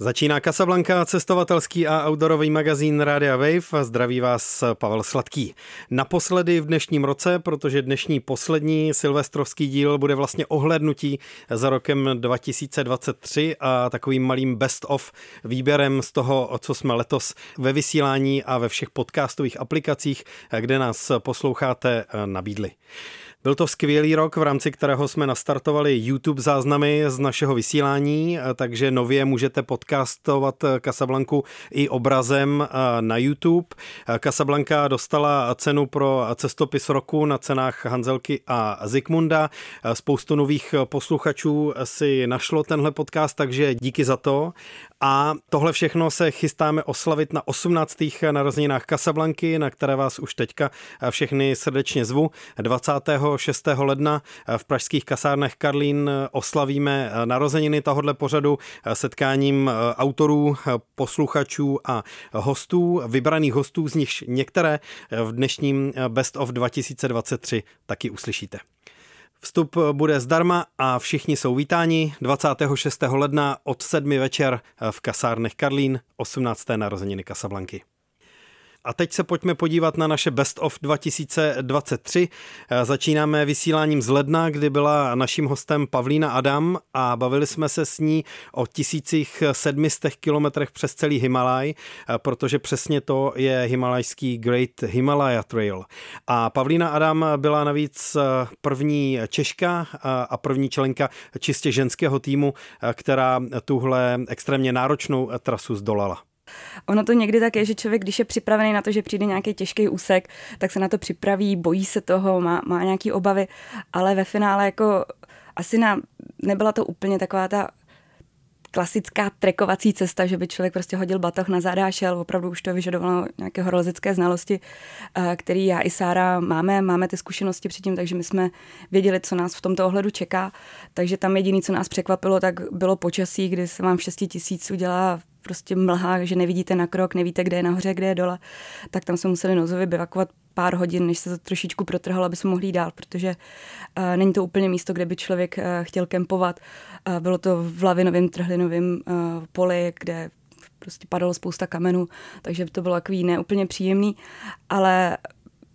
Začíná Casablanca, cestovatelský a outdoorový magazín Rádia Wave. Zdraví vás Pavel Sladký. Naposledy v dnešním roce, protože dnešní poslední silvestrovský díl bude vlastně ohlednutí za rokem 2023 a takovým malým best of výběrem z toho, co jsme letos ve vysílání a ve všech podcastových aplikacích, kde nás posloucháte, nabídli. Byl to skvělý rok, v rámci kterého jsme nastartovali YouTube záznamy z našeho vysílání, takže nově můžete podcastovat Casablanku i obrazem na YouTube. Casablanca dostala cenu pro cestopis roku na cenách Hanzelky a Zikmunda. Spoustu nových posluchačů si našlo tenhle podcast, takže díky za to. A tohle všechno se chystáme oslavit na 18. narozeninách Casablanky, na které vás už teďka všechny srdečně zvu. 26. ledna v pražských kasárnech Karlín oslavíme narozeniny tohohle pořadu setkáním autorů, posluchačů a hostů, vybraných hostů, z nichž některé v dnešním Best of 2023 taky uslyšíte. Vstup bude zdarma a všichni jsou vítáni 26. ledna od 7 večer v kasárnech Karlín, 18. narozeniny Kasablanky. A teď se pojďme podívat na naše Best of 2023. Začínáme vysíláním z ledna, kdy byla naším hostem Pavlína Adam a bavili jsme se s ní o 1700 kilometrech přes celý Himalaj, protože přesně to je himalajský Great Himalaya Trail. A Pavlína Adam byla navíc první Češka a první členka čistě ženského týmu, která tuhle extrémně náročnou trasu zdolala. Ono to někdy tak je, že člověk, když je připravený na to, že přijde nějaký těžký úsek, tak se na to připraví, bojí se toho, má, má nějaké obavy, ale ve finále jako asi na, nebyla to úplně taková ta klasická trekovací cesta, že by člověk prostě hodil batoh na záda a šel. Opravdu už to vyžadovalo nějaké horolezecké znalosti, eh, který já i Sára máme. Máme ty zkušenosti předtím, takže my jsme věděli, co nás v tomto ohledu čeká. Takže tam jediné, co nás překvapilo, tak bylo počasí, kdy se vám v 6 tisíc udělá prostě mlha, že nevidíte na krok, nevíte, kde je nahoře, kde je dole, tak tam jsme museli nouzově bivakovat pár hodin, než se to trošičku protrhalo, aby jsme mohli jít dál, protože uh, není to úplně místo, kde by člověk uh, chtěl kempovat. Bylo to v lavinovém trhlinovém uh, poli, kde prostě padalo spousta kamenů, takže to bylo takový neúplně příjemný, ale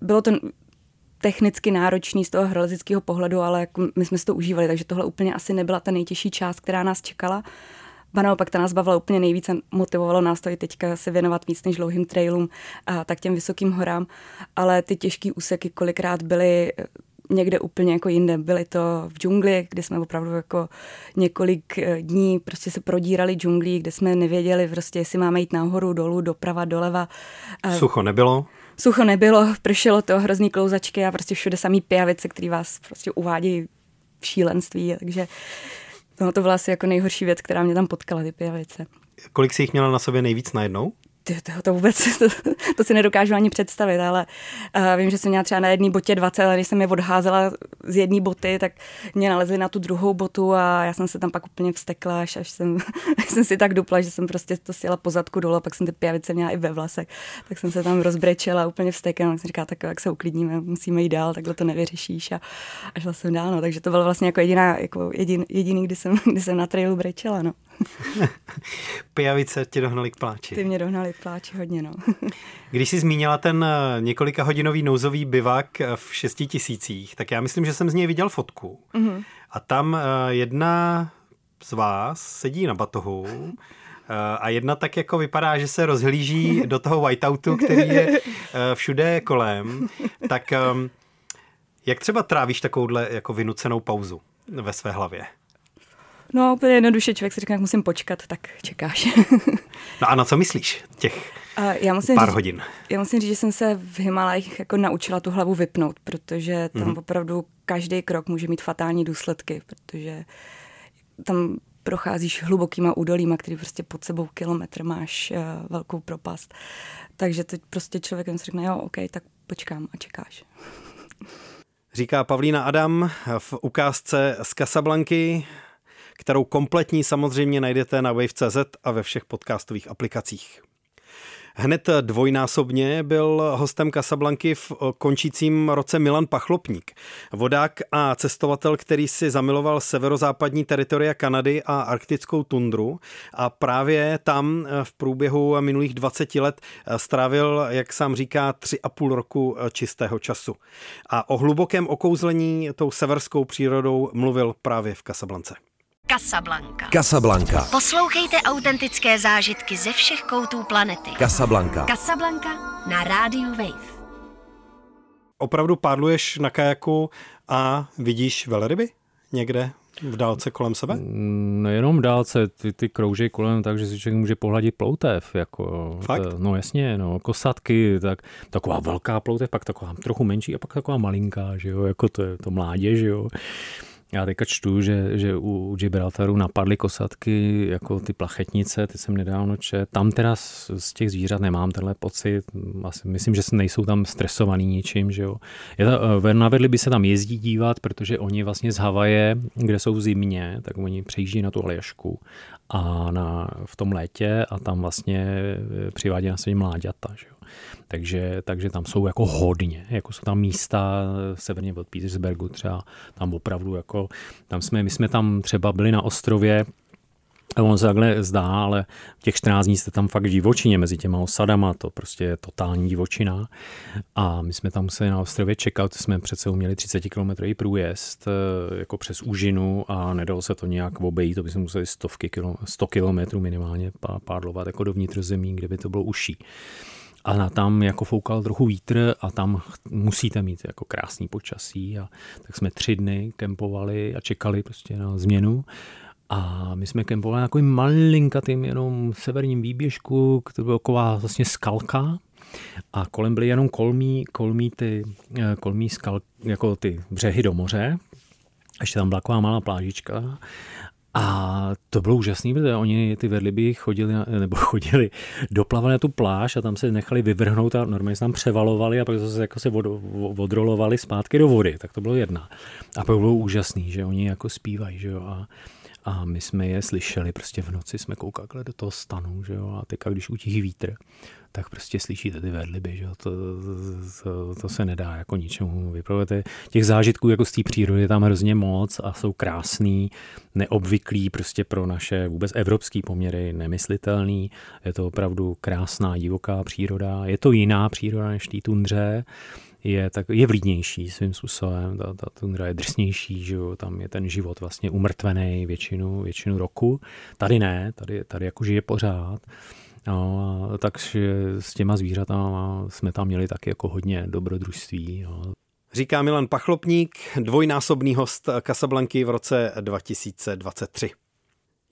bylo to technicky náročný z toho horolezického pohledu, ale jako my jsme si to užívali, takže tohle úplně asi nebyla ta nejtěžší část, která nás čekala. Ba naopak, ta nás bavila úplně nejvíc a motivovalo nás to i teďka se věnovat víc než dlouhým trailům a tak těm vysokým horám, ale ty těžké úseky kolikrát byly eh, někde úplně jako jinde. Byly to v džungli, kde jsme opravdu jako několik eh, dní prostě se prodírali džunglí, kde jsme nevěděli prostě, jestli máme jít nahoru, dolů, doprava, doleva. Sucho nebylo? Sucho nebylo, pršelo to, hrozný klouzačky a prostě všude samý pijavice, který vás prostě uvádí v šílenství, takže No to byla asi jako nejhorší věc, která mě tam potkala, ty pijavice. Kolik jsi jich měla na sobě nejvíc najednou? Ty, to, to vůbec, to, to si nedokážu ani představit, ale uh, vím, že jsem měla třeba na jedné botě 20, ale když jsem je odházela z jedné boty, tak mě nalezli na tu druhou botu a já jsem se tam pak úplně vstekla, až, až jsem, až jsem si tak dupla, že jsem prostě to sjela po zadku dole, pak jsem ty pijavice měla i ve vlasech, tak jsem se tam rozbrečela úplně vstekla, tak jsem říkala, tak jak se uklidníme, musíme jít dál, takhle to nevyřešíš a, a šla jsem dál, no, takže to bylo vlastně jako jediná, jako jedin, jediný, kdy jsem, kdy jsem na trailu brečela, no. Pijavice tě dohnali k pláči. Ty mě dohnali k pláči hodně, no. Když jsi zmínila ten eh, několika hodinový nouzový bivak eh, v šesti tisících, tak já myslím, že jsem z něj viděl fotku. Mm-hmm. A tam eh, jedna z vás sedí na batohu a jedna tak jako vypadá, že se rozhlíží do toho whiteoutu, který je všude kolem. Tak ehm, jak třeba trávíš takovouhle jako vynucenou pauzu ve své hlavě? No, úplně jednoduše, člověk si říká, jak musím počkat, tak čekáš. no a na co myslíš těch a já musím pár říct, hodin? Já musím říct, že jsem se v Himalajích jako naučila tu hlavu vypnout, protože tam mm-hmm. opravdu každý krok může mít fatální důsledky, protože tam procházíš hlubokýma údolíma, který prostě pod sebou kilometr máš uh, velkou propast. Takže teď prostě člověk si řekne, jo, OK, tak počkám a čekáš. Říká Pavlína Adam v ukázce z Casablanky kterou kompletní samozřejmě najdete na wave.cz a ve všech podcastových aplikacích. Hned dvojnásobně byl hostem Casablanky v končícím roce Milan Pachlopník. Vodák a cestovatel, který si zamiloval severozápadní teritoria Kanady a arktickou tundru a právě tam v průběhu minulých 20 let strávil, jak sám říká, tři a půl roku čistého času. A o hlubokém okouzlení tou severskou přírodou mluvil právě v Casablance. Casablanca. Casablanca. Poslouchejte autentické zážitky ze všech koutů planety. Casablanca. Casablanca na rádiu Wave. Opravdu pádluješ na kajaku a vidíš velryby někde v dálce kolem sebe? No jenom v dálce, ty, ty kroužej kolem tak, že si člověk může pohladit ploutev. Jako, Fakt? To, no jasně, no, kosatky, tak, taková velká ploutev, pak taková trochu menší a pak taková malinká, že jo, jako to je to mládě, že jo. Já teďka čtu, že, že u, Gibraltaru napadly kosatky jako ty plachetnice, ty jsem nedávno čet. Tam teda z, z těch zvířat nemám tenhle pocit. Asi, myslím, že nejsou tam stresovaný ničím. Že jo. Je to, eh, navedli by se tam jezdit dívat, protože oni vlastně z Havaje, kde jsou v zimě, tak oni přejíždí na tu Aljašku a na, v tom létě a tam vlastně eh, přivádí na své mláďata. Že jo. Takže, takže tam jsou jako hodně, jako jsou tam místa severně od Petersbergu třeba, tam opravdu jako, tam jsme, my jsme tam třeba byli na ostrově, On se takhle zdá, ale těch 14 dní jste tam fakt v divočině mezi těma osadama, to prostě je totální divočina. A my jsme tam museli na ostrově čekat, jsme přece uměli 30 km průjezd eh, jako přes úžinu a nedalo se to nějak obejít, to by se museli stovky kilo, 100 km minimálně pádlovat jako do vnitrozemí, kde by to bylo uší a tam jako foukal trochu vítr a tam musíte mít jako krásný počasí a tak jsme tři dny kempovali a čekali prostě na změnu a my jsme kempovali na takovým malinkatým jenom severním výběžku, který byl taková vlastně skalka, a kolem byly jenom kolmí, kolmí, ty, eh, kolmí skal, jako ty břehy do moře. Ještě tam byla taková malá plážička a to bylo úžasné, protože oni ty vedliby chodili, nebo chodili, doplavali na tu pláž a tam se nechali vyvrhnout a normálně se tam převalovali a pak zase jako se od, odrolovali zpátky do vody. Tak to bylo jedna. A pak bylo úžasný, že oni jako zpívají, že jo. A, a my jsme je slyšeli, prostě v noci jsme koukali do toho stanu, že jo. A teďka, když utíhí vítr, tak prostě slyšíte ty vedliby, že to, to, to, se nedá jako ničemu vyprovovat. Těch zážitků jako z té přírody je tam hrozně moc a jsou krásný, neobvyklý prostě pro naše vůbec evropský poměry nemyslitelný. Je to opravdu krásná divoká příroda. Je to jiná příroda než té tundře, je, tak, je vlídnější svým způsobem, ta, ta tundra je drsnější, že jo, tam je ten život vlastně umrtvený většinu, většinu roku. Tady ne, tady, tady jako žije pořád. No, takže s těma zvířatama jsme tam měli taky jako hodně dobrodružství. No. Říká Milan Pachlopník, dvojnásobný host Casablanky v roce 2023.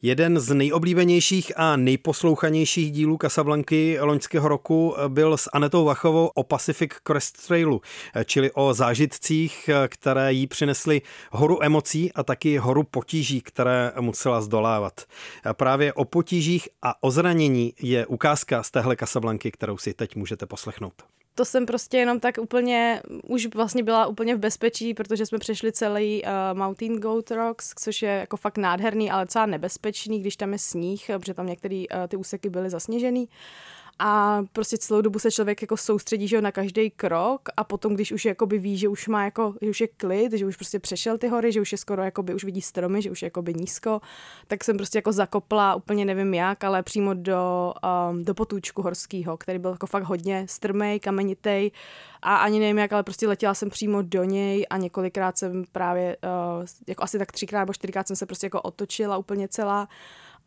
Jeden z nejoblíbenějších a nejposlouchanějších dílů Casablanky loňského roku byl s Anetou Vachovou o Pacific Crest Trailu, čili o zážitcích, které jí přinesly horu emocí a taky horu potíží, které musela zdolávat. Právě o potížích a o zranění je ukázka z téhle Casablanky, kterou si teď můžete poslechnout to jsem prostě jenom tak úplně, už vlastně byla úplně v bezpečí, protože jsme přešli celý uh, Mountain Goat Rocks, což je jako fakt nádherný, ale docela nebezpečný, když tam je sníh, protože tam některé uh, ty úseky byly zasněžený. Uh, a prostě celou dobu se člověk jako soustředí že na každý krok a potom, když už jakoby ví, že už má jako, že už je klid, že už prostě přešel ty hory, že už je skoro jakoby, už vidí stromy, že už je jakoby nízko, tak jsem prostě jako zakopla, úplně nevím jak, ale přímo do, um, do potůčku horského, který byl jako fakt hodně strmej, kamenitej a ani nevím jak, ale prostě letěla jsem přímo do něj a několikrát jsem právě, uh, jako asi tak třikrát nebo čtyřikrát jsem se prostě jako otočila úplně celá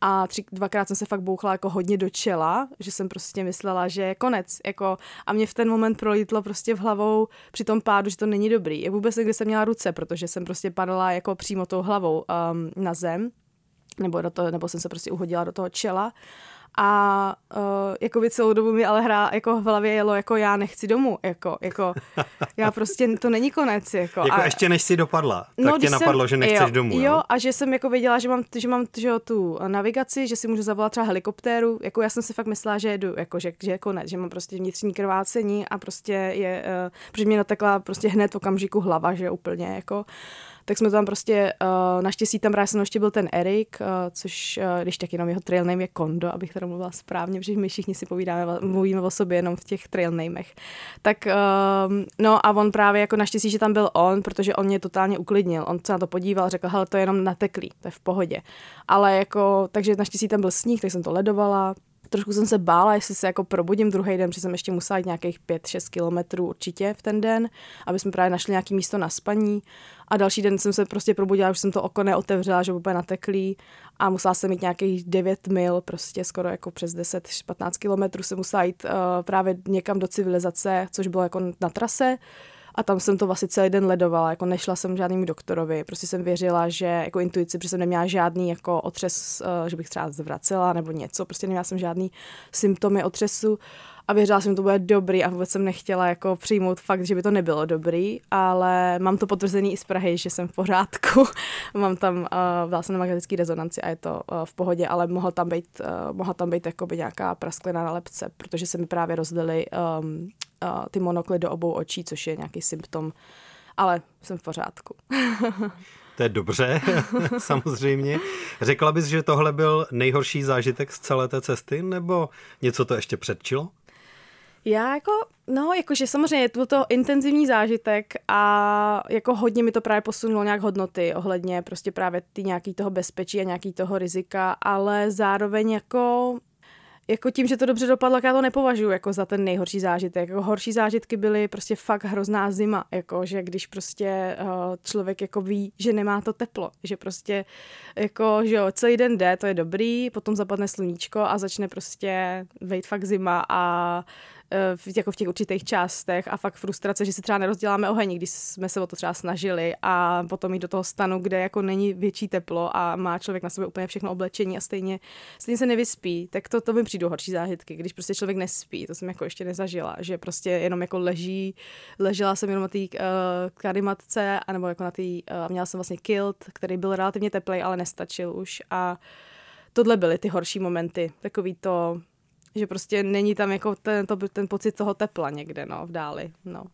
a tři, dvakrát jsem se fakt bouchla jako hodně do čela, že jsem prostě myslela, že je konec. Jako, a mě v ten moment prolítlo prostě v hlavou při tom pádu, že to není dobrý. Jak vůbec kde jsem měla ruce, protože jsem prostě padala jako přímo tou hlavou um, na zem nebo, do toho, nebo jsem se prostě uhodila do toho čela a uh, jako by celou dobu mi ale hra jako v hlavě jelo jako já nechci domů, jako, jako já prostě, to není konec. Jako, jako a, ještě než si dopadla, no, tak tě napadlo, jsem, že nechceš jo, domů. Jo, a že jsem jako věděla, že mám, že mám že jo, tu navigaci, že si můžu zavolat třeba helikoptéru, jako já jsem si fakt myslela, že jedu, jako, že, že je konec, že mám prostě vnitřní krvácení a prostě je, uh, protože mě natekla prostě hned v okamžiku hlava, že úplně jako tak jsme tam prostě, uh, naštěstí tam právě ještě byl ten Erik, uh, což, uh, když tak jenom jeho trail name je Kondo, abych teda mluvila správně, protože my všichni si povídáme, mluvíme o sobě jenom v těch trail namech. Tak, uh, no a on právě jako naštěstí, že tam byl on, protože on mě totálně uklidnil. On se na to podíval, řekl, hele, to je jenom nateklý, to je v pohodě. Ale jako, takže naštěstí tam byl sníh, tak jsem to ledovala, trošku jsem se bála, jestli se jako probudím druhý den, protože jsem ještě musela jít nějakých 5-6 kilometrů určitě v ten den, aby jsme právě našli nějaké místo na spaní. A další den jsem se prostě probudila, už jsem to oko neotevřela, že úplně nateklý a musela jsem mít nějakých 9 mil, prostě skoro jako přes 10-15 kilometrů jsem musela jít uh, právě někam do civilizace, což bylo jako na trase a tam jsem to vlastně celý den ledovala, jako nešla jsem žádným doktorovi, prostě jsem věřila, že jako intuici, protože jsem neměla žádný jako otřes, uh, že bych třeba zvracela nebo něco, prostě neměla jsem žádný symptomy otřesu a věřila jsem, že to bude dobrý a vůbec jsem nechtěla jako přijmout fakt, že by to nebylo dobrý, ale mám to potvrzený i z Prahy, že jsem v pořádku. mám tam, uh, na magnetické rezonanci a je to uh, v pohodě, ale mohla tam být, uh, mohla tam být jakoby nějaká prasklina na lepce, protože se mi právě rozděly um, uh, ty monokly do obou očí, což je nějaký symptom, ale jsem v pořádku. To je dobře, samozřejmě. Řekla bys, že tohle byl nejhorší zážitek z celé té cesty, nebo něco to ještě předčilo? Já jako, no, jakože samozřejmě byl to intenzivní zážitek a jako hodně mi to právě posunulo nějak hodnoty ohledně prostě právě ty nějaký toho bezpečí a nějaký toho rizika, ale zároveň jako jako tím, že to dobře dopadlo, já to nepovažuji jako za ten nejhorší zážitek. Jako horší zážitky byly prostě fakt hrozná zima, jako že když prostě uh, člověk jako ví, že nemá to teplo, že prostě jako, že jo, celý den jde, to je dobrý, potom zapadne sluníčko a začne prostě vejít fakt zima a v, jako v těch určitých částech a fakt frustrace, že si třeba nerozděláme oheň, když jsme se o to třeba snažili a potom jít do toho stanu, kde jako není větší teplo a má člověk na sobě úplně všechno oblečení a stejně, stejně se nevyspí, tak to, to mi přijdu horší zážitky, když prostě člověk nespí, to jsem jako ještě nezažila, že prostě jenom jako leží, ležela jsem jenom na té uh, karimatce, anebo jako na té, uh, měla jsem vlastně kilt, který byl relativně teplý, ale nestačil už a tohle byly ty horší momenty, takový to, že prostě není tam jako ten, to, ten pocit toho tepla někde, no, v dáli, no.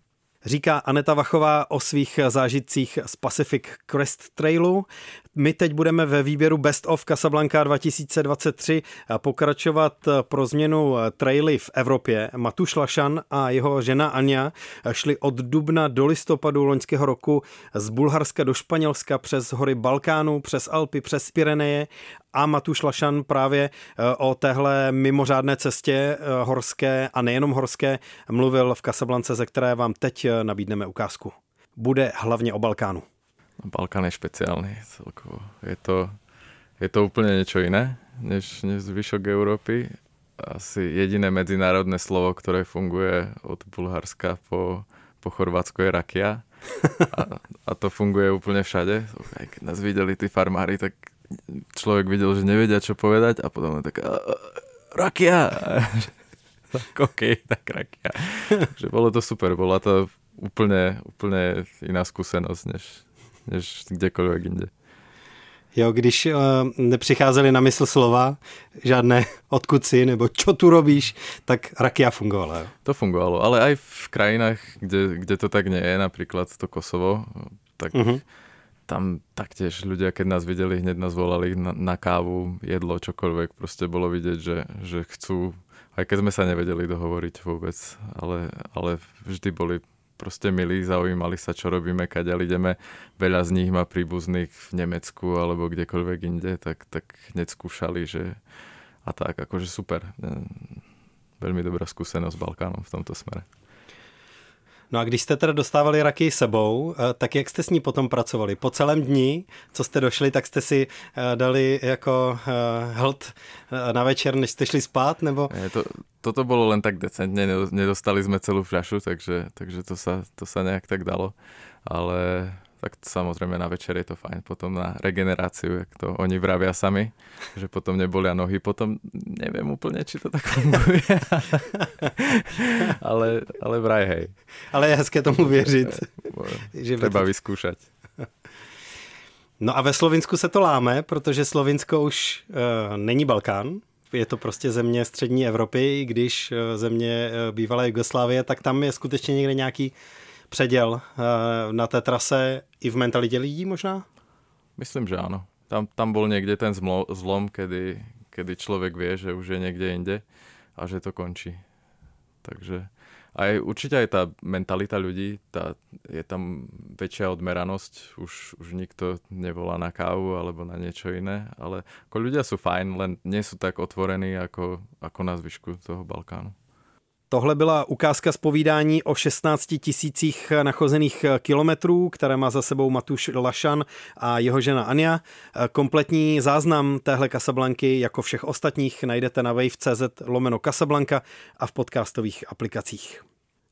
Říká Aneta Vachová o svých zážitcích z Pacific Crest Trailu. My teď budeme ve výběru Best of Casablanca 2023 pokračovat pro změnu traily v Evropě. Matuš Lašan a jeho žena Anja šli od dubna do listopadu loňského roku z Bulharska do Španělska přes hory Balkánu, přes Alpy, přes Pireneje a Matuš Lašan právě eh, o téhle mimořádné cestě eh, horské a nejenom horské mluvil v Kasablance, ze které vám teď eh, nabídneme ukázku. Bude hlavně o Balkánu. Balkán je špeciálny. Je to, je to úplne niečo iné, než, než zvyšok Európy. Asi jediné medzinárodné slovo, ktoré funguje od Bulharska po, po Chorvátsko je rakia. A, a to funguje úplne všade. Aj keď nás videli tí farmári, tak človek videl, že nevedia, čo povedať a potom je taká rakia. tak OK, tak rakia. Takže bolo to super, bola to úplne, úplne iná skúsenosť, než, než kdekoľvek inde. Jo, když uh, nepřicházely na mysl slova, žádné odkud si nebo čo tu robíš, tak rakia fungovala. Jo? To fungovalo, ale aj v krajinách, kde, kde to tak nie je, napríklad to Kosovo, tak uh-huh tam taktiež ľudia, keď nás videli, hneď nás volali na, na kávu, jedlo, čokoľvek. Proste bolo vidieť, že, že chcú, aj keď sme sa nevedeli dohovoriť vôbec, ale, ale vždy boli proste milí, zaujímali sa, čo robíme, kaďal ideme. Veľa z nich má príbuzných v Nemecku alebo kdekoľvek inde, tak, tak hneď skúšali, že a tak, akože super. Veľmi dobrá skúsenosť s Balkánom v tomto smere. No a když jste teda dostávali raky sebou, eh, tak jak jste s ní potom pracovali? Po celém dni, co jste došli, tak jste si eh, dali jako eh, hlt na večer, než jste šli spát? Nebo... To, toto bolo len tak decentne, nedostali sme celú fľašu, takže, takže to, sa, to sa nejak tak dalo. Ale tak samozrejme na večer je to fajn. Potom na regeneráciu, jak to oni vravia sami, že potom nebolia nohy. Potom neviem úplne, či to tak funguje. ale, ale vraj hej. Ale je hezké tomu věřit. že Treba vyskúšať. No a ve Slovinsku se to láme, protože Slovinsko už uh, není Balkán, je to prostě země střední Evropy, i když uh, země uh, bývalé Jugoslávie, tak tam je skutečně někde nějaký předěl na té trase i v mentalitě lidí možná? Myslím, že áno. Tam, tam bol niekde ten zlom, kedy, kedy človek vie, že už je niekde inde a že to končí. Takže aj určite aj tá mentalita ľudí, tá, je tam väčšia odmeranosť, už, už nikto nevolá na kávu alebo na niečo iné, ale ako ľudia sú fajn, len sú tak otvorení ako, ako na zvyšku toho Balkánu. Tohle byla ukázka z povídání o 16 tisících nachozených kilometrů, které má za sebou Matuš Lašan a jeho žena Anja. Kompletní záznam téhle Casablanky, jako všech ostatních, najdete na wave.cz lomeno Casablanca a v podcastových aplikacích.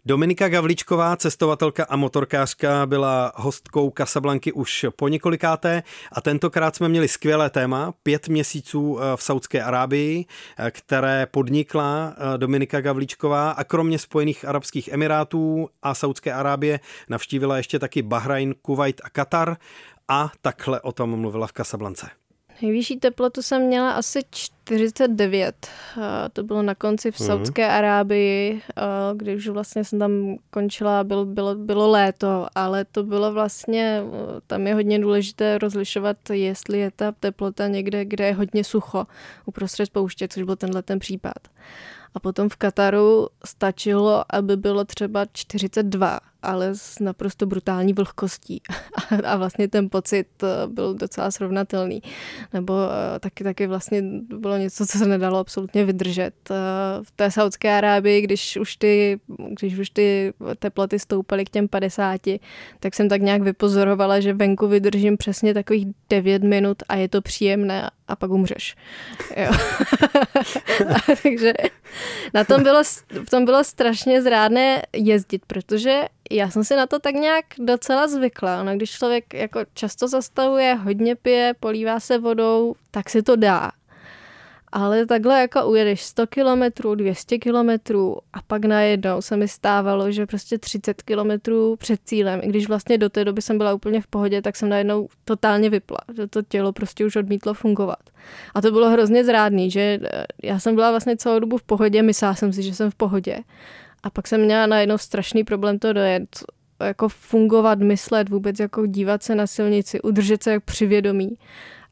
Dominika Gavličková, cestovatelka a motorkářka, byla hostkou Casablanky už po několikáté a tentokrát jsme měli skvělé téma, pět měsíců eh, v Saudské Arábii, eh, které podnikla eh, Dominika Gavličková a kromě Spojených Arabských Emirátů a Saudské Arábie navštívila ještě taky Bahrajn, Kuwait a Katar a takhle o tom mluvila v Casablance. Nejvyšší teplotu jsem měla asi 49. To bylo na konci v mhm. Saudské mm. Arábii, kdy už vlastně jsem tam končila, bylo, bylo, bylo léto, ale to bylo vlastně, tam je hodně důležité rozlišovat, jestli je ta teplota někde, kde je hodně sucho uprostřed pouště, což byl tenhle ten případ. A potom v Kataru stačilo, aby bylo třeba 42 ale s naprosto brutální vlhkostí. A vlastně ten pocit eh, byl docela srovnatelný. Nebo eh, taky, taky vlastně bylo něco, co se nedalo absolutně vydržet. Eh, v té Saudské Arábii, když už ty, když už ty teploty stoupaly k těm 50, tak jsem tak nějak vypozorovala, že venku vydržím přesně takových 9 minut a je to příjemné a pak umřeš. Jo. Takže na tom bylo, v tom bylo strašně zrádné jezdit, protože já jsem si na to tak nějak docela zvykla. No, když člověk jako často zastavuje, hodně pije, polívá se vodou, tak si to dá. Ale takhle jako ujedeš 100 kilometrů, 200 kilometrů a pak najednou se mi stávalo, že prostě 30 kilometrů před cílem, i když vlastně do té doby jsem byla úplně v pohodě, tak jsem najednou totálně vypla, že to tělo prostě už odmítlo fungovat. A to bylo hrozně zrádný, že eh, já jsem byla vlastně celou dobu v pohodě, myslela jsem si, že jsem v pohodě. A pak jsem měla najednou strašný problém to dojet, jako fungovat, myslet, vůbec jako dívat se na silnici, udržet se jak přivědomí.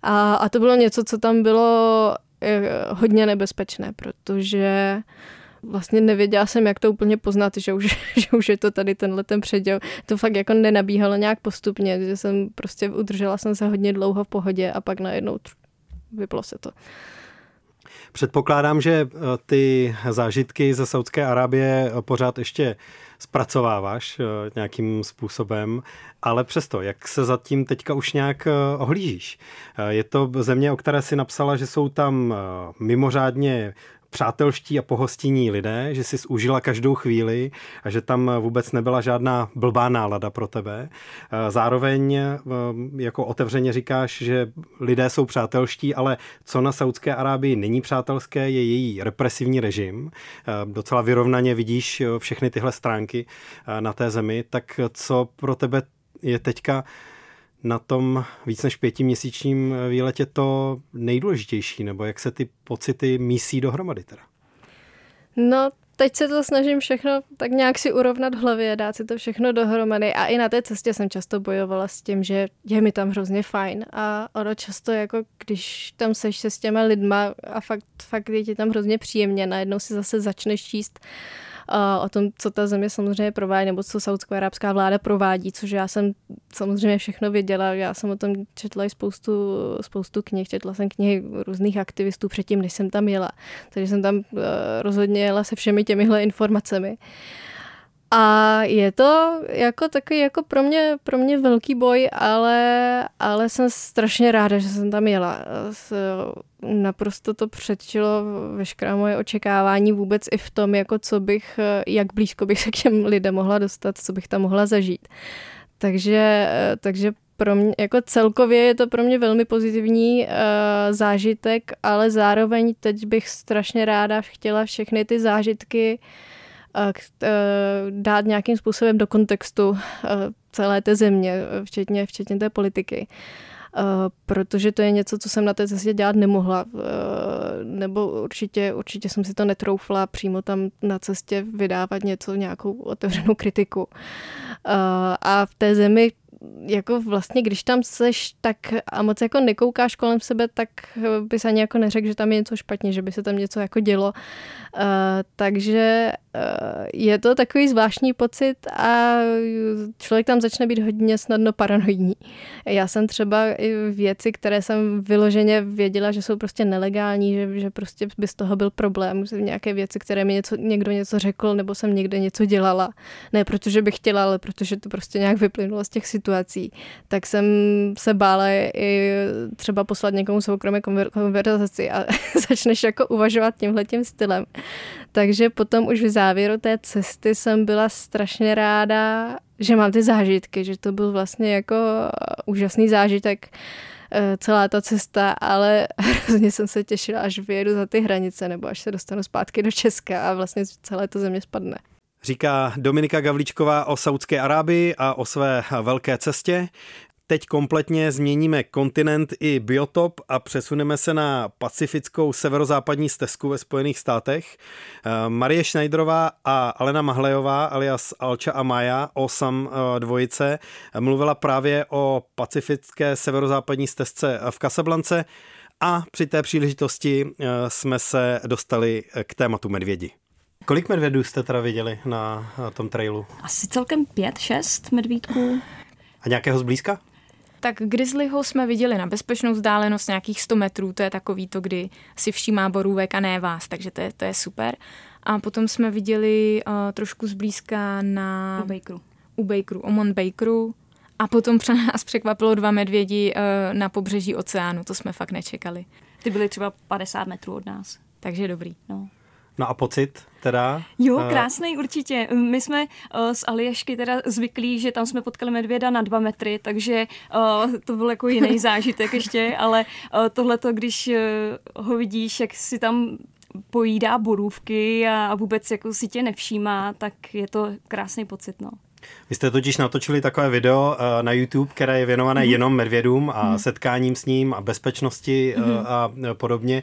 A, a to bylo něco, co tam bylo eh, hodně nebezpečné, protože vlastně nevěděla jsem, jak to úplně poznat, že už, že už je to tady tenhle ten předěl. To fakt jako nenabíhalo nějak postupně, že jsem prostě udržela jsem se hodně dlouho v pohodě a pak najednou vyplo se to. Předpokládám, že eh, ty zážitky ze Saudské Arábie eh, pořád ještě zpracováváš eh, nějakým způsobem, ale přesto, jak se zatím teďka už nějak ohlížíš? Je to země, o které si napsala, že jsou tam mimořádně přátelští a pohostinní lidé, že jsi užila každou chvíli a že tam vůbec nebyla žádná blbá nálada pro tebe. Eh, zároveň eh, jako otevřeně říkáš, že lidé jsou přátelští, ale co na Saudské Arábii není přátelské, je její represivní režim. Eh, docela vyrovnaně vidíš všechny tyhle stránky na té zemi, tak co pro tebe je teďka na tom víc než pětiměsíčním výletě to nejdůležitější, nebo jak se ty pocity mísí dohromady teda? No, teď se to snažím všechno tak nějak si urovnat v hlavě, dát si to všechno dohromady a i na té cestě jsem často bojovala s tím, že je mi tam hrozně fajn a ono často jako když tam seš se s těma lidma a fakt, fakt je ti tam hrozně příjemně, najednou si zase začneš číst o tom, co ta země samozřejmě provádí, nebo co saudsko-arabská vláda provádí, což já jsem samozřejmě všechno věděla. Já jsem o tom četla i spoustu, spoustu knih, četla jsem knihy různých aktivistů předtím, než jsem tam jela. Takže jsem tam eh, rozhodně jela se všemi těmihle informacemi. A je to jako takový jako pro mě, pro mě velký boj, ale, ale jsem strašně ráda, že jsem tam jela. Naprosto to předčilo veškerá moje očekávání vůbec i v tom, jako co bych, jak blízko bych se k těm lidem mohla dostat, co bych tam mohla zažít. Takže, takže pro mě, jako celkově je to pro mě velmi pozitivní uh, zážitek, ale zároveň teď bych strašně ráda chtěla všechny ty zážitky uh, dát nějakým způsobem do kontextu eh, celé té země, včetně, včetně té politiky. protože to je něco, co jsem na té cestě dělat nemohla, nebo určitě, určitě jsem si to netroufla přímo tam na cestě vydávat něco, nějakou otevřenou kritiku. A v té zemi jako vlastně, když tam seš tak a moc jako nekoukáš kolem sebe, tak bys ani jako neřekl, že tam je něco špatně, že by se tam něco jako dělo. Uh, takže uh, je to takový zvláštní pocit a člověk tam začne být hodně snadno paranoidní. Já jsem třeba i věci, které jsem vyloženě věděla, že jsou prostě nelegální, že, že prostě by z toho byl problém. Nějaké věci, které mi něco, někdo něco řekl, nebo jsem někde něco dělala. Ne protože bych chtěla, ale protože to prostě nějak vyplynulo z těch situací. Tak jsem se bála i třeba poslat někomu soukromé konverzaci a začneš jako uvažovat tímhle tím stylem. Takže potom už v závěru té cesty jsem byla strašně ráda, že mám ty zážitky, že to byl vlastně jako úžasný zážitek eh, celá ta cesta, ale hrozně jsem se těšila, až vyjedu za ty hranice nebo až se dostanu zpátky do Česka a vlastně celé to země spadne. Říká Dominika Gavličková o Saudské Arábii a o své velké cestě. Teď kompletně změníme kontinent i biotop a přesuneme se na pacifickou severozápadní stezku ve Spojených státech. Eh, Marie Schneiderová a Alena Mahlejová alias Alča a Maja, Osam eh, dvojice, mluvila právě o pacifické severozápadní stezce v Casablance a při té příležitosti eh, jsme se dostali k tématu medvědi. Kolik medvědů jste teda viděli na tom trailu? Asi celkem pět, šest medvídků. A nějakého zblízka? Tak grizzlyho jsme viděli na bezpečnou vzdálenost nějakých 100 metrů, to je takový to, kdy si všímá borůvek a ne vás, takže to je, to je super. A potom jsme viděli uh, trošku zblízka na... U Bakeru. U Bakeru, Omon Bakeru. A potom pro nás překvapilo dva medvědi uh, na pobřeží oceánu, to jsme fakt nečekali. Ty byly třeba 50 metrů od nás. Takže dobrý. No. No a pocit teda? Jo, eh, krásný určitě. My jsme uh, z Aliešky teda zvyklí, že tam jsme potkali medvěda na dva metry, takže uh, to byl jako jiný zážitek ještě, ale uh, tohleto, když uh, ho vidíš, jak si tam pojídá borůvky a vůbec jako si tě nevšímá, tak je to krásný pocit, no. Vy jste totiž natočili takové video eh, na YouTube, které je věnované mm-hmm. jenom medvědům a mm-hmm. setkáním s ním a bezpečnosti mm-hmm. a podobně,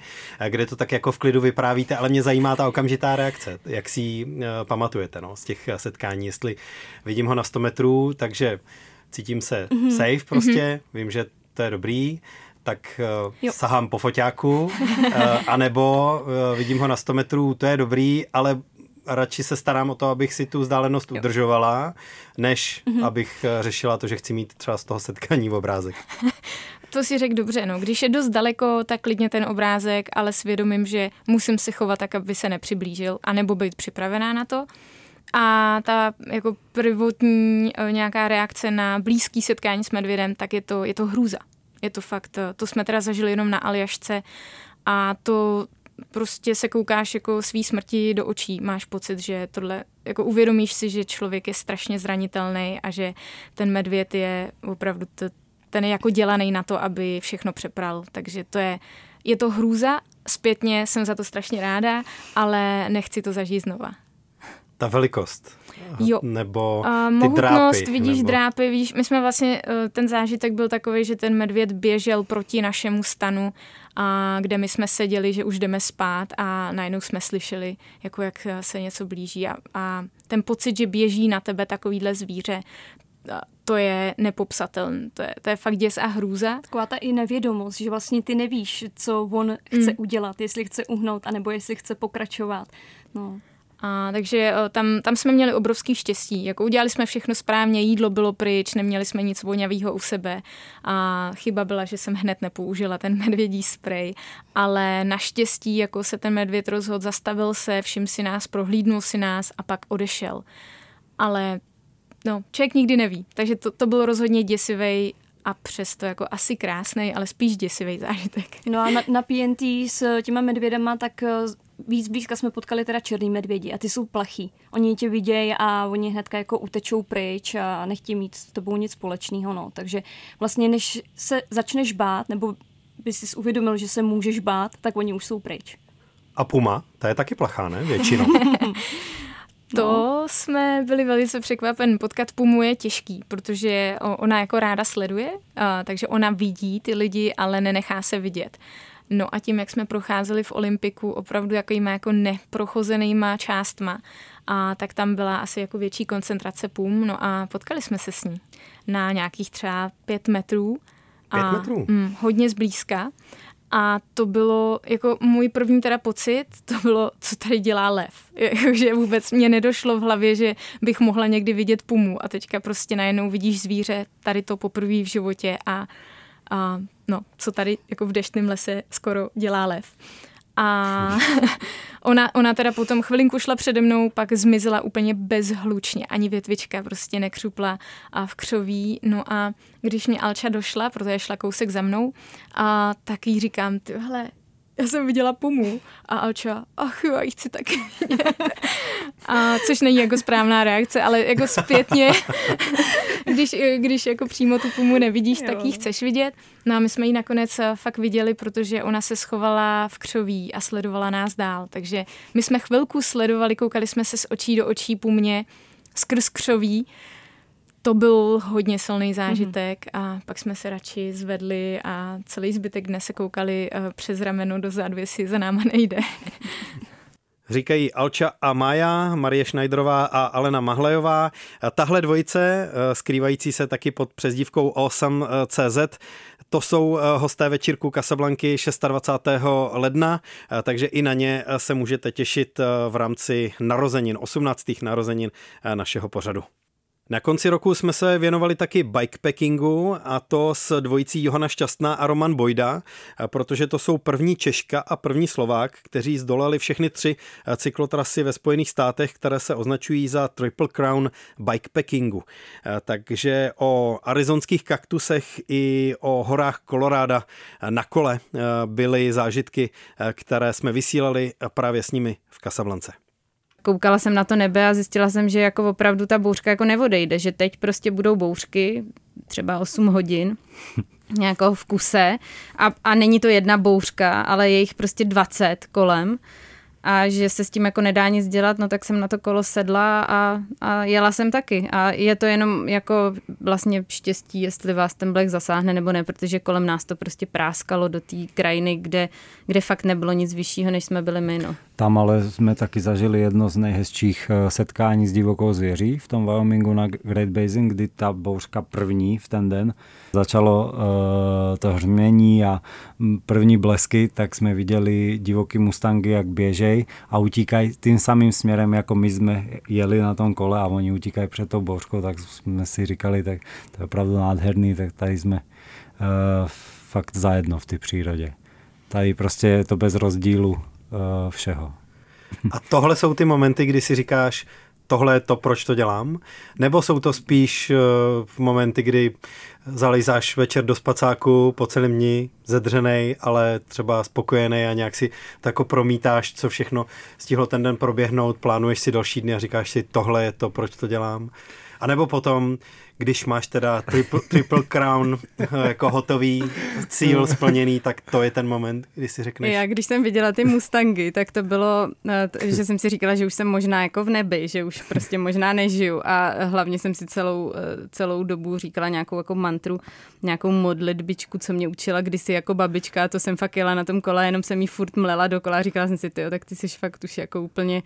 kde to tak jako v klidu vyprávíte, ale mě zajímá ta okamžitá reakce, jak si ji pamatujete no, z těch setkání, jestli vidím ho na 100 metrů, takže cítím se mm-hmm. safe prostě, mm-hmm. vím, že to je dobrý, tak uh, sahám po foťáku, uh, anebo uh, vidím ho na 100 metrů, to je dobrý, ale radši se starám o to, abych si tu vzdálenost jo. udržovala, než mm-hmm. abych eh, řešila to, že chci mít třeba z toho setkání v obrázek. To si řekl dobře, no. Když je dost daleko, tak klidně ten obrázek, ale svědomím, že musím se chovat tak, aby se nepřiblížil, anebo být připravená na to. A ta jako prvotní eh, nějaká reakce na blízký setkání s medvědem, tak je to, je to hrůza. Je to fakt, eh, to jsme teda zažili jenom na Aljašce a to, prostě se koukáš jako svý smrti do očí, máš pocit, že tohle, jako uvědomíš si, že člověk je strašně zranitelný a že ten medvěd je opravdu, to, ten je jako dělaný na to, aby všechno přepral, takže to je, je to hrůza, zpětně jsem za to strašně ráda, ale nechci to zažít znova. Ta velikost. Jo. Nebo ty uh, mohutnost, drápy. vidíš nebo... drápy, vidíš, my jsme vlastně, uh, ten zážitek byl takový, že ten medvěd běžel proti našemu stanu, a kde my jsme seděli, že už jdeme spát a najednou jsme slyšeli, jako jak se něco blíží a, a ten pocit, že běží na tebe takovýhle zvíře, to je nepopsatelné. To je, to je fakt děs a hrůza. Taková ta i nevědomost, že vlastně ty nevíš, co on chce mm. udělat, jestli chce uhnout, anebo jestli chce pokračovat. No. A, takže eh, tam, tam jsme měli obrovský štěstí. Jako udělali jsme všechno správně, jídlo bylo pryč, neměli jsme nic voňavého u sebe. A chyba byla, že jsem hned nepoužila ten medvědí sprej. Ale naštěstí jako se ten medvěd rozhodl, zastavil se, všim si nás, prohlídnul si nás a pak odešel. Ale no, člověk nikdy neví. Takže to, to bylo rozhodně děsivý a přesto jako asi krásný, ale spíš děsivý zážitek. No a na, na PNT s těma medvědama tak eh, víc blízka jsme potkali teda černý medvědi a ty jsou plachý. Oni tě vidějí a oni hnedka jako utečou pryč a nechtějí mít s tebou nic společného. No. Takže vlastně než se začneš bát, nebo by si uvědomil, že se můžeš bát, tak oni už jsou pryč. A puma, ta je taky plachá, ne? Většinou. To jsme byli velice překvapen. Potkat Pumu je těžký, protože ona jako ráda sleduje, takže ona vidí ty lidi, ale nenechá se vidět. No a tím, jak jsme procházeli v Olympiku opravdu jakýma jako neprochozenýma částma, a tak tam byla asi jako větší koncentrace pum, no a potkali jsme se s ní na nějakých třeba pět metrů. Pět a, metrů? Mm, hodně zblízka. A to bylo jako můj první teda pocit, to bylo, co tady dělá lev. že vůbec mě nedošlo v hlavě, že bych mohla někdy vidět pumu a teďka prostě najednou vidíš zvíře, tady to poprvé v životě a, a no, co tady jako v deštném lese skoro dělá lev. A ona, ona teda potom chvilinku šla přede mnou, pak zmizela úplně bezhlučně, ani větvička prostě nekřupla a v křoví. No a když mě Alča došla, protože šla kousek za mnou, a tak jí říkám, ty hele, já jsem viděla pumu a Alča, ach jo, já chci taky. a což není jako správná reakce, ale jako zpětně, když, když jako přímo tu pumu nevidíš, jo. tak ji chceš vidět. No a my jsme ji nakonec eh, fakt viděli, protože ona se schovala v křoví a sledovala nás dál. Takže my jsme chvilku sledovali, koukali jsme se z očí do očí pumě skrz křoví to byl hodně silný zážitek mm-hmm. a pak jsme se radši zvedli a celý zbytek dne se koukali uh, přes rameno dozadu, jestli za náma nejde. Říkají Alča a Maja, Marie Schneiderová a Alena Mahlejová. Tahle dvojice, eh, skrývající se taky pod přezdívkou Osam.cz, to jsou eh, hosté večírku Casablanky 26. ledna, takže i na ně se můžete těšit v rámci narozenin, 18. narozenin našeho pořadu. Na konci roku jsme se věnovali taky bikepackingu a to s dvojicí Johana Šťastná a Roman Bojda, protože to jsou první Češka a první Slovák, kteří zdolali všechny tři cyklotrasy ve Spojených státech, které se označují za Triple Crown bikepackingu. Takže o arizonských kaktusech i o horách Koloráda na kole byly zážitky, které jsme vysílali právě s nimi v Kasablance koukala jsem na to nebe a zjistila jsem, že jako opravdu ta bouřka jako neodejde, že teď prostě budou bouřky, třeba 8 hodin, nějakou v kuse a, a není to jedna bouřka, ale je jich prostě 20 kolem a že se s tím jako nedá nic dělat, no tak jsem na to kolo sedla a, a jela jsem taky. A je to jenom jako vlastně štěstí, jestli vás ten blek zasáhne nebo ne, protože kolem nás to prostě práskalo do té krajiny, kde, kde fakt nebylo nic vyššího, než jsme byli my. No. Tam ale jsme taky zažili jedno z nejhezčích eh, setkání s divokou zvěří v tom Wyomingu na Great Basin, kdy ta bouřka první v ten den začalo uh, to hřmění a mm, první blesky, tak jsme viděli divoký Mustangy, jak běžej a utíkají tím samým směrem, jako my jsme jeli na tom kole a oni utíkají před tou bouřkou, tak jsme si říkali, tak to je opravdu nádherný, tak tady jsme uh, fakt zajedno v té přírodě. Tady prostě je to bez rozdílu všeho. A tohle jsou ty momenty, kdy si říkáš, tohle je to, proč to dělám? Nebo jsou to spíš v momenty, kdy zalízáš večer do spacáku po celém dní, zedřenej, ale třeba spokojený a nějak si tak jako promítáš, co všechno stihlo ten den proběhnout, plánuješ si další dny a říkáš si, tohle je to, proč to dělám. A nebo potom když máš teda triple, triple crown eh, jako hotový cíl splněný, tak to je ten moment, kdy si řekneš. Já když jsem viděla ty Mustangy, tak to bylo, eh, že jsem si říkala, že už jsem možná jako v nebi, že už prostě možná nežiju a hlavně jsem si celou, eh, celou dobu říkala nějakou jako mantru, nějakou modlitbičku, co mě učila kdysi jako babička a to jsem fakt jela na tom kole, jenom jsem jí furt mlela dokola a říkala jsem si, ty, tak ty jsi fakt už jako úplně,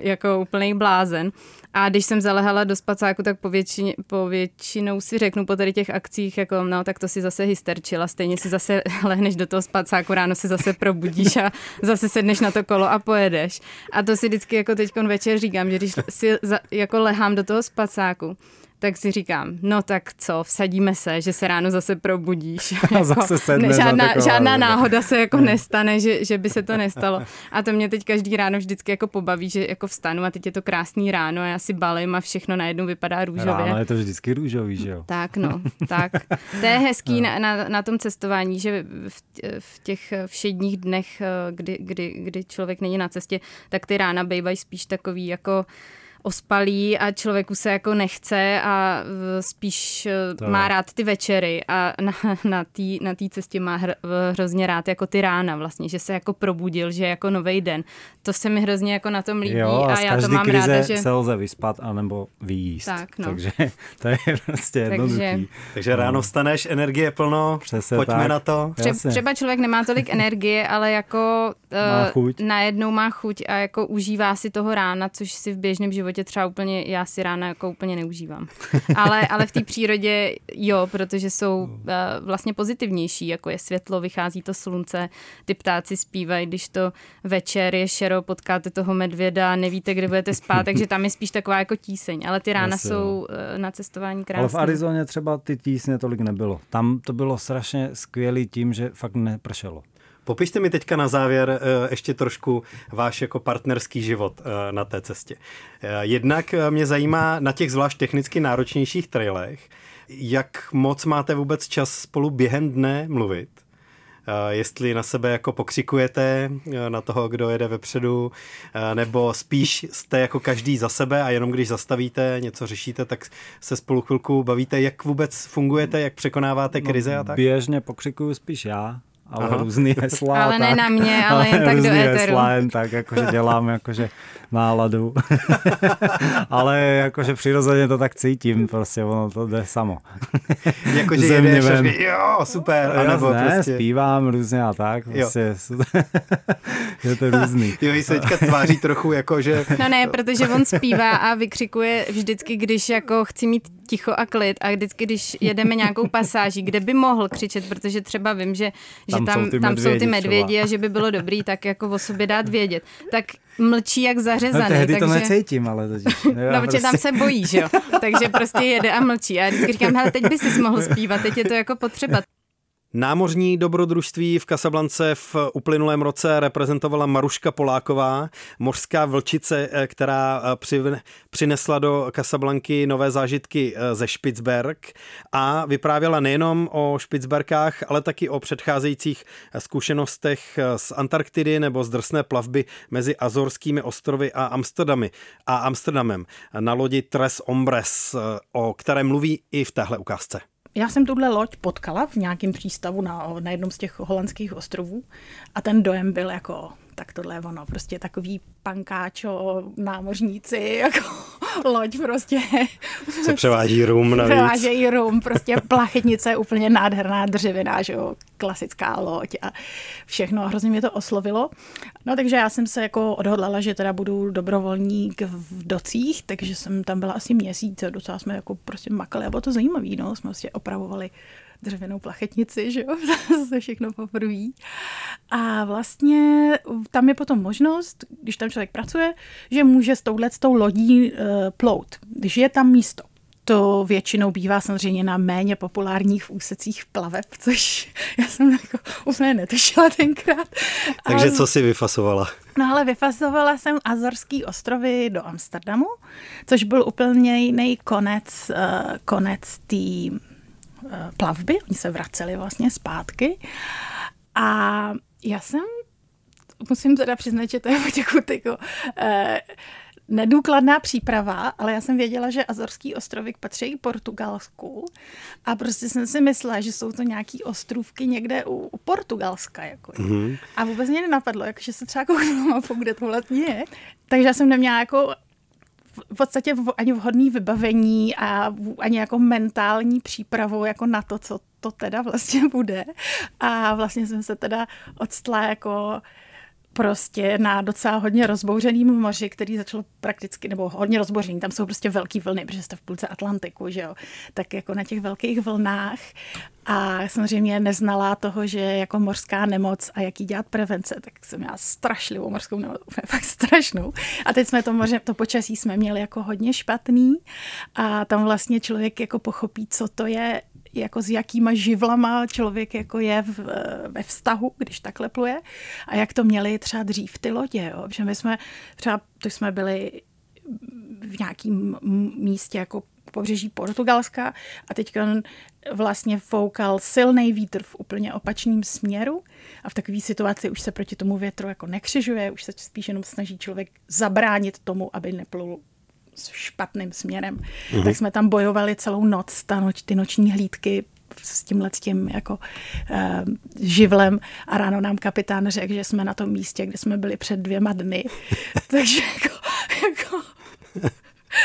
jako úplný blázen. A když jsem zalehala do spacáku, tak po většině, po většinou si řeknu po tady těch akcích, jako no, tak to si zase hysterčila, stejně si zase lehneš do toho spacáku, ráno si zase probudíš a zase sedneš na to kolo a pojedeš. A to si vždycky jako teď večer říkám, že když si za, jako lehám do toho spacáku, tak si říkám, no tak co, vsadíme se, že se ráno zase probudíš. A jako, zase sedne ne, žádná, žádná náhoda se jako nestane, že, že by se to nestalo. A to mě teď každý ráno vždycky jako pobaví, že jako vstanu a teď je to krásný ráno a já si balím a všechno najednou vypadá růžově. Ráno je to vždycky růžový, že jo? Tak no, tak. To je hezký no. na, na, na tom cestování, že v, v těch všedních dnech, kdy, kdy, kdy člověk není na cestě, tak ty rána bývají spíš takový jako ospalý a člověku se jako nechce a eh, spíš eh, to má je. rád ty večery a na, na té na tý cestě má hr, hrozně rád jako ty rána vlastně, že se jako probudil, že jako nový den. To se mi hrozně jako na tom líbí jo, a, a já to mám krize ráda, že... se lze vyspat anebo výjíst. Tak, no. Takže to je prostě jednoduchý. Takže, Takže ráno vstaneš, energie plno, Přesně pojďme tak. na to. Tře- třeba člověk nemá tolik energie, ale jako má chuť. najednou má chuť a jako užívá si toho rána, což si v běžném životě třeba úplně, já si rána jako úplně neužívám. Ale, ale v té přírodě jo, protože jsou uh, vlastně pozitivnější, jako je světlo, vychází to slunce, ty ptáci zpívají, když to večer je šero, potkáte toho medvěda, nevíte, kde budete spát, takže tam je spíš taková jako tíseň, ale ty rána Jasně, jsou uh, na cestování krásné. Ale v Arizoně třeba ty tísně tolik nebylo. Tam to bylo strašně skvělý tím, že fakt nepršelo. Popište mi teďka na závěr eh, ještě trošku váš jako partnerský život eh, na té cestě. Eh, jednak mě zajímá na těch zvlášť technicky náročnějších trailech, jak moc máte vůbec čas spolu během dne mluvit? Jestli na sebe jako pokřikujete na toho, kdo jede vepředu, nebo spíš jste jako každý za sebe a jenom když zastavíte, něco řešíte, tak se spolu chvilku bavíte. Jak vůbec fungujete, jak překonáváte no, krize a tak? Běžně pokřikuju spíš já, ale Aha. různý hesla. Ale ne tak, na mě, ale jen tak do éteru. hesla, jen tak jakože dělám jakože náladu. ale jakože přirozeně to tak cítím, prostě ono to jde samo. jakože jedeš ven. jo, super. A nebo ne, prostě... zpívám různě a tak. Prostě je to různý. jo, se teďka tváří trochu jako, že... No ne, protože on zpívá a vykřikuje vždycky, když jako chci mít ticho a klid a vždycky, když jedeme nějakou pasáží, kde by mohl křičet, protože třeba vím, že, že tam, tam, jsou, ty tam jsou ty medvědi a že by bylo dobrý tak jako o sobě dát vědět, tak mlčí jak zařezaný. No, tehdy takže... to necítím, ale totiž. no, protože prostě... tam se bojí, že jo. Takže prostě jede a mlčí. A já vždycky říkám, hele, teď by si mohl zpívat, teď je to jako potřeba. Námořní dobrodružství v Kasablance v uplynulém roce reprezentovala Maruška Poláková, mořská vlčice, eh, která eh, přinesla do Kasablanky nové zážitky eh, ze Špicberg a vyprávěla nejenom o Špicberkách, ale taky o předcházejících zkušenostech z Antarktidy nebo z drsné plavby mezi Azorskými ostrovy a Amsterdamy a Amsterdamem na lodi Tres Ombres, o které mluví i v téhle ukázce. Já jsem tuhle loď potkala v nějakém přístavu na, na jednom z těch holandských ostrovů a ten dojem byl jako tak tohle je ono, prostě takový pankáčo, námořníci, jako loď prostě. Se převádí rum navíc. Převážejí rum, prostě plachetnice, úplně nádherná dřevěná, že jo, klasická loď a všechno, hrozně mě to oslovilo. No takže já jsem se jako odhodlala, že teda budu dobrovolník v docích, takže jsem tam byla asi měsíc a docela jsme jako prostě makali a bylo to zajímavé, no, jsme prostě opravovali dřevěnou plachetnici, že jo, se všechno poprvé. A vlastně tam je potom možnost, když tam člověk pracuje, že může s touhle s tou lodí uh, plout, když je tam místo. To většinou bývá samozřejmě na méně populárních úsecích plaveb, což já jsem jako úplně netušila tenkrát. Takže co si vyfasovala? No ale vyfasovala jsem Azorský ostrovy do Amsterdamu, což byl úplně jiný konec, uh, konec té Eh, plavby, oni se vraceli vlastně zpátky a já jsem, musím teda přiznat, že to je potěkud jako, eh, nedůkladná příprava, ale já jsem věděla, že Azorský ostrovy patří Portugalsku a prostě jsem si myslela, že jsou to nějaký ostrůvky někde u, u Portugalska. Jako. Mm-hmm. A vůbec mě nenapadlo, jako, že se třeba kouknu mapu, kde tohle je. Takže já jsem neměla jako v podstatě ani vhodný vybavení a ani jako mentální přípravu jako na to, co to teda vlastně bude. A vlastně jsem se teda odstla jako prostě na docela hodně rozbouřeným moři, který začal prakticky, nebo hodně rozbouřený, tam jsou prostě velký vlny, protože jste v půlce Atlantiku, že jo, tak jako na těch velkých vlnách. A samozřejmě neznala toho, že jako mořská nemoc a jaký dělat prevence, tak jsem měla strašlivou mořskou nemoc, fakt strašnou. A teď jsme to moře, to počasí jsme měli jako hodně špatný. A tam vlastně člověk jako pochopí, co to je jako s jakýma živlama člověk jako je v, ve vztahu, když takhle pluje a jak to měli třeba dřív ty lodě, jo? že my jsme třeba, to jsme byli v nějakém místě jako pobřeží Portugalska a teď vlastně foukal silný vítr v úplně opačném směru a v takové situaci už se proti tomu větru jako nekřižuje, už se spíš jenom snaží člověk zabránit tomu, aby neplul špatným směrem. Mm-hmm. Tak jsme tam bojovali celou noc, ta noč, ty noční hlídky s tímhle s tím jako uh, živlem a ráno nám kapitán řekl, že jsme na tom místě, kde jsme byli před dvěma dny. Takže jako, jako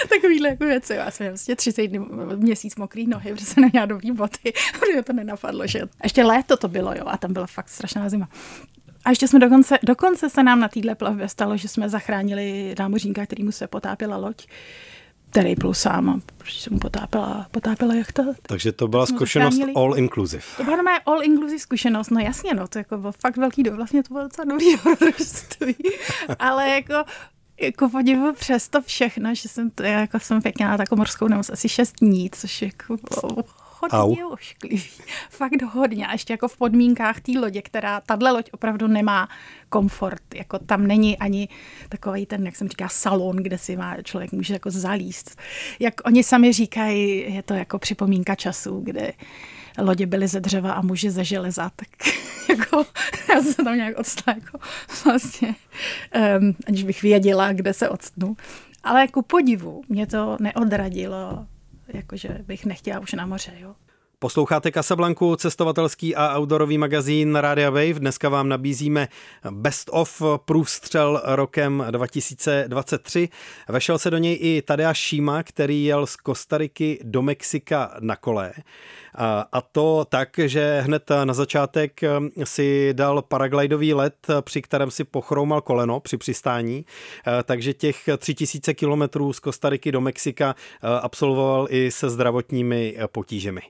Takovýhle jako věci. Já jsem vlastně tři týdny, měsíc mokrý nohy, protože jsem neměla dobrý boty, protože to nenapadlo, že a ještě léto to bylo, jo, a tam byla fakt strašná zima. A ještě jsme dokonce, dokonce se nám na téhle plavbě stalo, že jsme zachránili námořníka, který mu se potápila loď který byl sám, protože se mu potápila, potápila jachta. Takže to byla zkušenost zachránili. all inclusive. To byla moje all inclusive zkušenost, no jasně, no, to jako bylo fakt velký do, vlastně to bylo docela dobrý dobrodružství, ale jako jako podivu přes to všechno, že jsem, to, jako jsem pěkně na takovou morskou nemoc asi šest dní, což jako hodně Au. ošklivý. Fakt hodně. A ještě jako v podmínkách té lodě, která, tahle loď opravdu nemá komfort. Jako tam není ani takový ten, jak jsem říká, salon, kde si má člověk může jako zalíst. Jak oni sami říkají, je to jako připomínka času, kde lodě byly ze dřeva a muži ze železa, tak jako, já jsem se tam nějak odstala, jako vlastně, um, aniž bych věděla, kde se odstnu. Ale ku podivu mě to neodradilo jakože bych nechtěla už na moře, jo. Posloucháte Casablanku, cestovatelský a outdoorový magazín Radia Wave. Dneska vám nabízíme Best of průstřel rokem 2023. Vešel se do něj i Tadeáš Šíma, který jel z Kostariky do Mexika na kole. A to tak, že hned na začátek si dal paraglidový let, při kterém si pochroumal koleno při přistání, takže těch 3000 kilometrů z Kostariky do Mexika absolvoval i se zdravotními potížemi.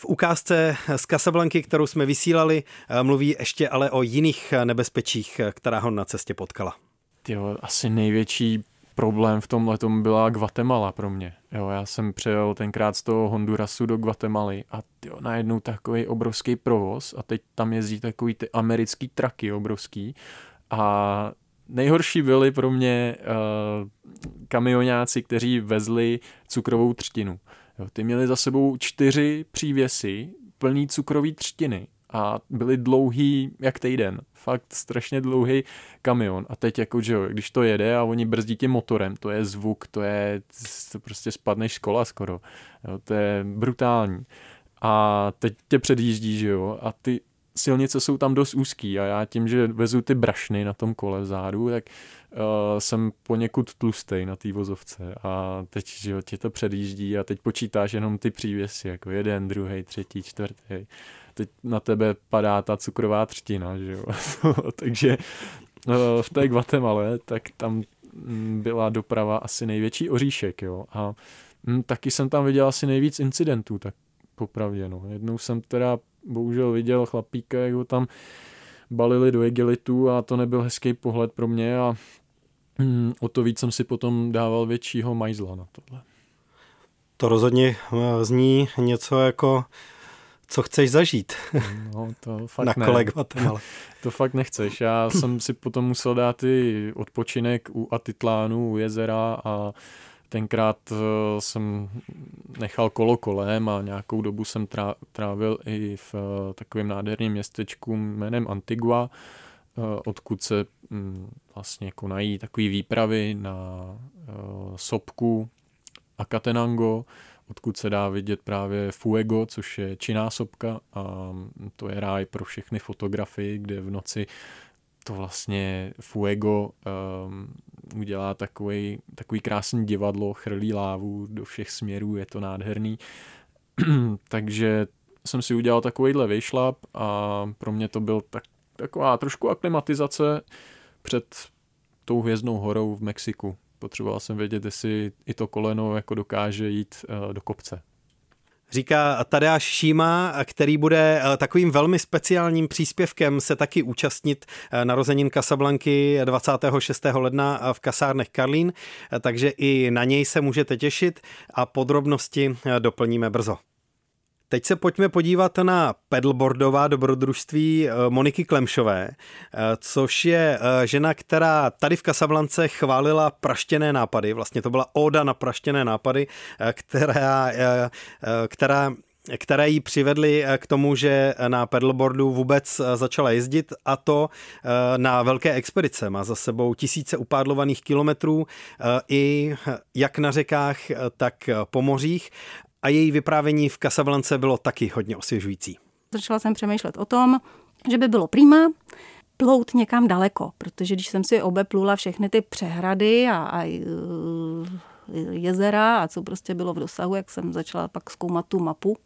V ukázce z Casablanky, kterou jsme vysílali, mluví ještě ale o jiných nebezpečích, která ho na cestě potkala. Jo, asi největší problém v tom letom byla Guatemala pro mě. Jo, já jsem přejel tenkrát z toho Hondurasu do Guatemaly a jo, najednou takový obrovský provoz a teď tam jezdí takový ty americký traky obrovský a nejhorší byli pro mě uh, kamionáci, kteří vezli cukrovou třtinu. Jo, ty měli za sebou čtyři přívěsy plný cukrový třtiny a byly dlouhý jak týden. Fakt strašně dlouhý kamion. A teď jako, že jo, když to jede a oni brzdí tím motorem, to je zvuk, to je, to prostě spadne škola skoro. Jo, to je brutální. A teď tě předjíždí, že jo, a ty silnice jsou tam dost úzký a já tím, že vezu ty brašny na tom kole vzadu, tak uh, jsem poněkud tlustý na té vozovce a teď, že tě to předjíždí a teď počítáš jenom ty přívěsy, jako jeden, druhý, třetí, čtvrtý teď na tebe padá ta cukrová třtina, že jo. Takže eh, v té Guatemala, tak tam mm, byla doprava asi největší oříšek, jo. A mm, taky jsem tam viděl asi nejvíc incidentů, tak popravdě, no. Jednou jsem teda bohužel viděl chlapíka, jak ho tam balili do egelitu a to nebyl hezký pohled pro mě a mm, o to víc jsem si potom dával většího majzla na tohle. To rozhodně eh, zní něco jako co chceš zažít no, to fakt na ne. kole Guatemala. to fakt nechceš. Já jsem si potom musel dát i odpočinek u Atitlánu, u jezera a tenkrát eh, jsem nechal kolo kolem a nějakou dobu jsem trávil i v eh, takovém nádherném městečku jménem Antigua, odkud se mm, vlastně konají takové výpravy na sopku Akatenango, odkud se dá vidět právě Fuego, což je činná sopka a to je ráj pro všechny fotografii, kde v noci to vlastně Fuego um, udělá takový, takový krásný divadlo, chrlí lávu do všech směrů, je to nádherný. Takže jsem si udělal takovýhle vyšlap a pro mě to byl tak, taková trošku aklimatizace před tou hvězdnou horou v Mexiku potřeboval jsem vědět, jestli i to koleno jako dokáže jít uh, do kopce. Říká Tadeáš Šíma, který bude eh, takovým velmi speciálním příspěvkem se taky účastnit eh, narozenin Casablanky 26. ledna v kasárnech Karlín, takže i na něj se můžete těšit a podrobnosti doplníme brzo. Teď se pojďme podívat na pedalboardová dobrodružství eh, Moniky Klemšové, eh, což je eh, žena, která tady v Kasablance chválila praštěné nápady. Vlastně to byla óda na praštěné nápady, která, která které ji přivedly k tomu, že na pedalboardu vůbec začala jezdit a to na velké expedice. Má za sebou tisíce upádlovaných kilometrů i jak na řekách, tak po mořích a její vyprávění v Casablance bylo taky hodně osvěžující. Začala jsem přemýšlet o tom, že by bylo prýma plout někam daleko, protože když jsem si obeplula všechny ty přehrady a, a e, jezera a co prostě bylo v dosahu, jak jsem začala pak zkoumat tu mapu,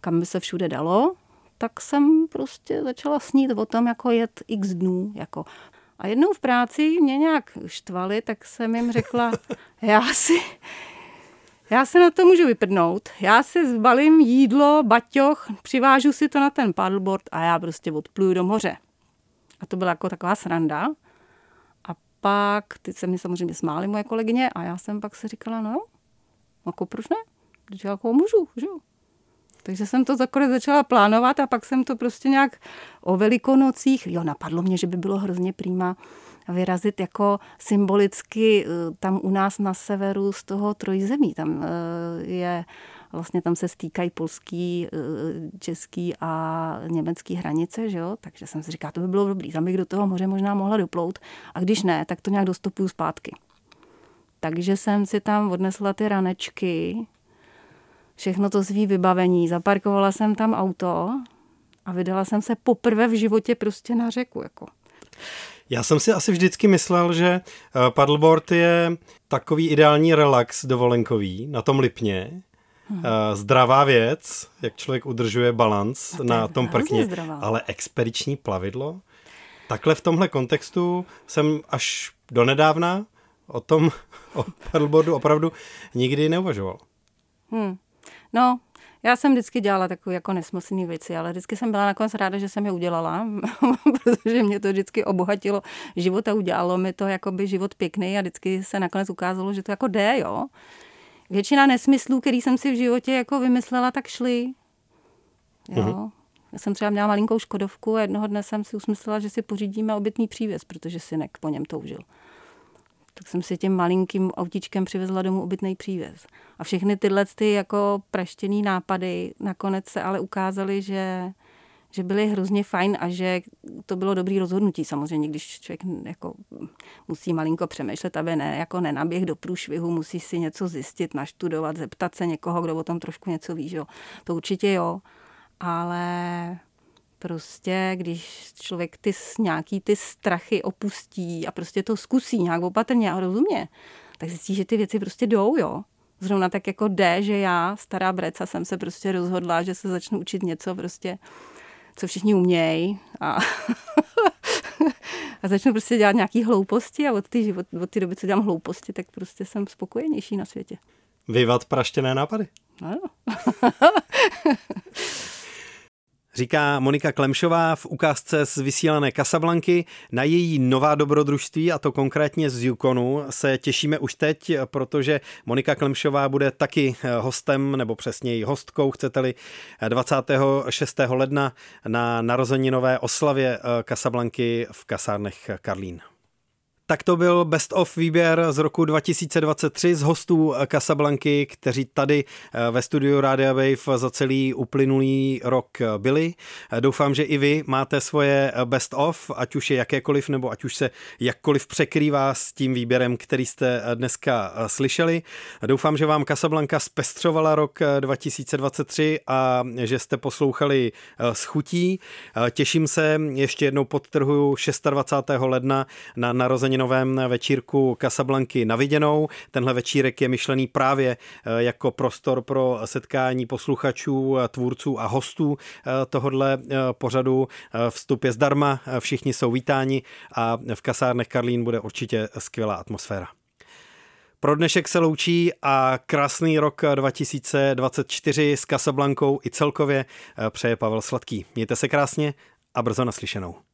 kam by se všude dalo, tak jsem prostě začala snít o tom, jako jet x dnů. Jako. A jednou v práci mě nějak štvali, tak jsem jim řekla, já si, já se na to můžu vyprdnout. Já si zbalím jídlo, baťoch, přivážu si to na ten paddleboard a já prostě odpluju do moře. A to byla jako taková sranda. A pak, ty se mi samozřejmě smály moje kolegyně a já jsem pak si říkala, no jako proč ne? Když jako můžu, že jo. Takže jsem to zakonec začala plánovat a pak jsem to prostě nějak o velikonocích, jo, napadlo mě, že by bylo hrozně přímá vyrazit jako symbolicky eh, tam u nás na severu z toho trojzemí. Tam eh, je vlastně tam se stýkají polský, eh, český a německý hranice, že jo? takže jsem si říkala, to by bylo dobrý, tam bych do toho moře možná mohla doplout a když ne, tak to nějak dostupuju zpátky. Takže jsem si tam odnesla ty ranečky, všechno to svý vybavení, zaparkovala jsem tam auto a vydala jsem se poprvé v životě prostě na řeku. Jako. Já jsem si asi vždycky myslel, že eh, paddleboard je takový ideální relax dovolenkový na tom Lipně. Hmm. Zdravá věc, jak člověk udržuje balans to na tom prkně, ale expediční plavidlo. Takhle v tomhle kontextu jsem až donedávna o tom, o paddleboardu opravdu nikdy neuvažoval. Hmm. No, já jsem vždycky dělala takové jako nesmyslné věci, ale vždycky jsem byla nakonec ráda, že jsem je udělala, protože mě to vždycky obohatilo život a udělalo mi to jakoby život pěkný a vždycky se nakonec ukázalo, že to jako jde, jo. Většina nesmyslů, který jsem si v životě jako vymyslela, tak šly. Jo. Mm-hmm. Já jsem třeba měla malinkou Škodovku a jednoho dne jsem si usmyslela, že si pořídíme obytný přívěs, protože synek po něm toužil tak jsem si tím malinkým autíčkem přivezla domů obytný přívěz. A všechny tyhle ty jako praštěný nápady nakonec se ale ukázaly, že, že byly hrozně fajn a že to bylo dobrý rozhodnutí. Samozřejmě, když člověk jako musí malinko přemýšlet, aby ne, jako nenaběh do průšvihu, musí si něco zjistit, naštudovat, zeptat se někoho, kdo o tom trošku něco ví. Že. To určitě jo, ale prostě, když člověk ty nějaký ty strachy opustí a prostě to zkusí nějak opatrně a rozumně, tak zjistí, že ty věci prostě jdou, jo. Zrovna tak jako jde, že já, stará breca, jsem se prostě rozhodla, že se začnu učit něco prostě, co všichni umějí a, a začnu prostě dělat nějaký hlouposti a od té život, od té doby, co dělám hlouposti, tak prostě jsem spokojenější na světě. Vyvat praštěné nápady. Ano. Říká Monika Klemšová v ukázce z vysílané Casablanky. Na její nová dobrodružství, a to konkrétně z Yukonu, se těšíme už teď, protože Monika Klemšová bude taky hostem, nebo přesněji hostkou, chcete-li, 26. ledna na narozeninové oslavě Casablanky v kasárnech Karlín. Tak to byl Best of výběr z roku 2023 z hostů Casablanky, kteří tady eh, ve studiu Rádia Wave za celý uplynulý rok byli. Eh, doufám, že i vy máte svoje Best of, ať už je jakékoliv, nebo ať už se jakkoliv překrývá s tím výběrem, který jste eh, dneska slyšeli. Doufám, že vám Casablanca zpestřovala rok 2023 a že jste poslouchali s chutí. Těším se, ještě jednou podtrhuju 26. ledna na narození narozeninovém večírku Casablanky na viděnou. Tenhle večírek je myšlený právě eh, jako prostor pro setkání posluchačů, tvůrců a hostů eh, tohodle eh, pořadu. Vstup je zdarma, všichni jsou vítáni a v kasárnech Karlín bude určitě skvělá atmosféra. Pro dnešek se loučí a krásný rok 2024 s Casablankou i celkově přeje Pavel Sladký. Mějte se krásně a brzo naslyšenou.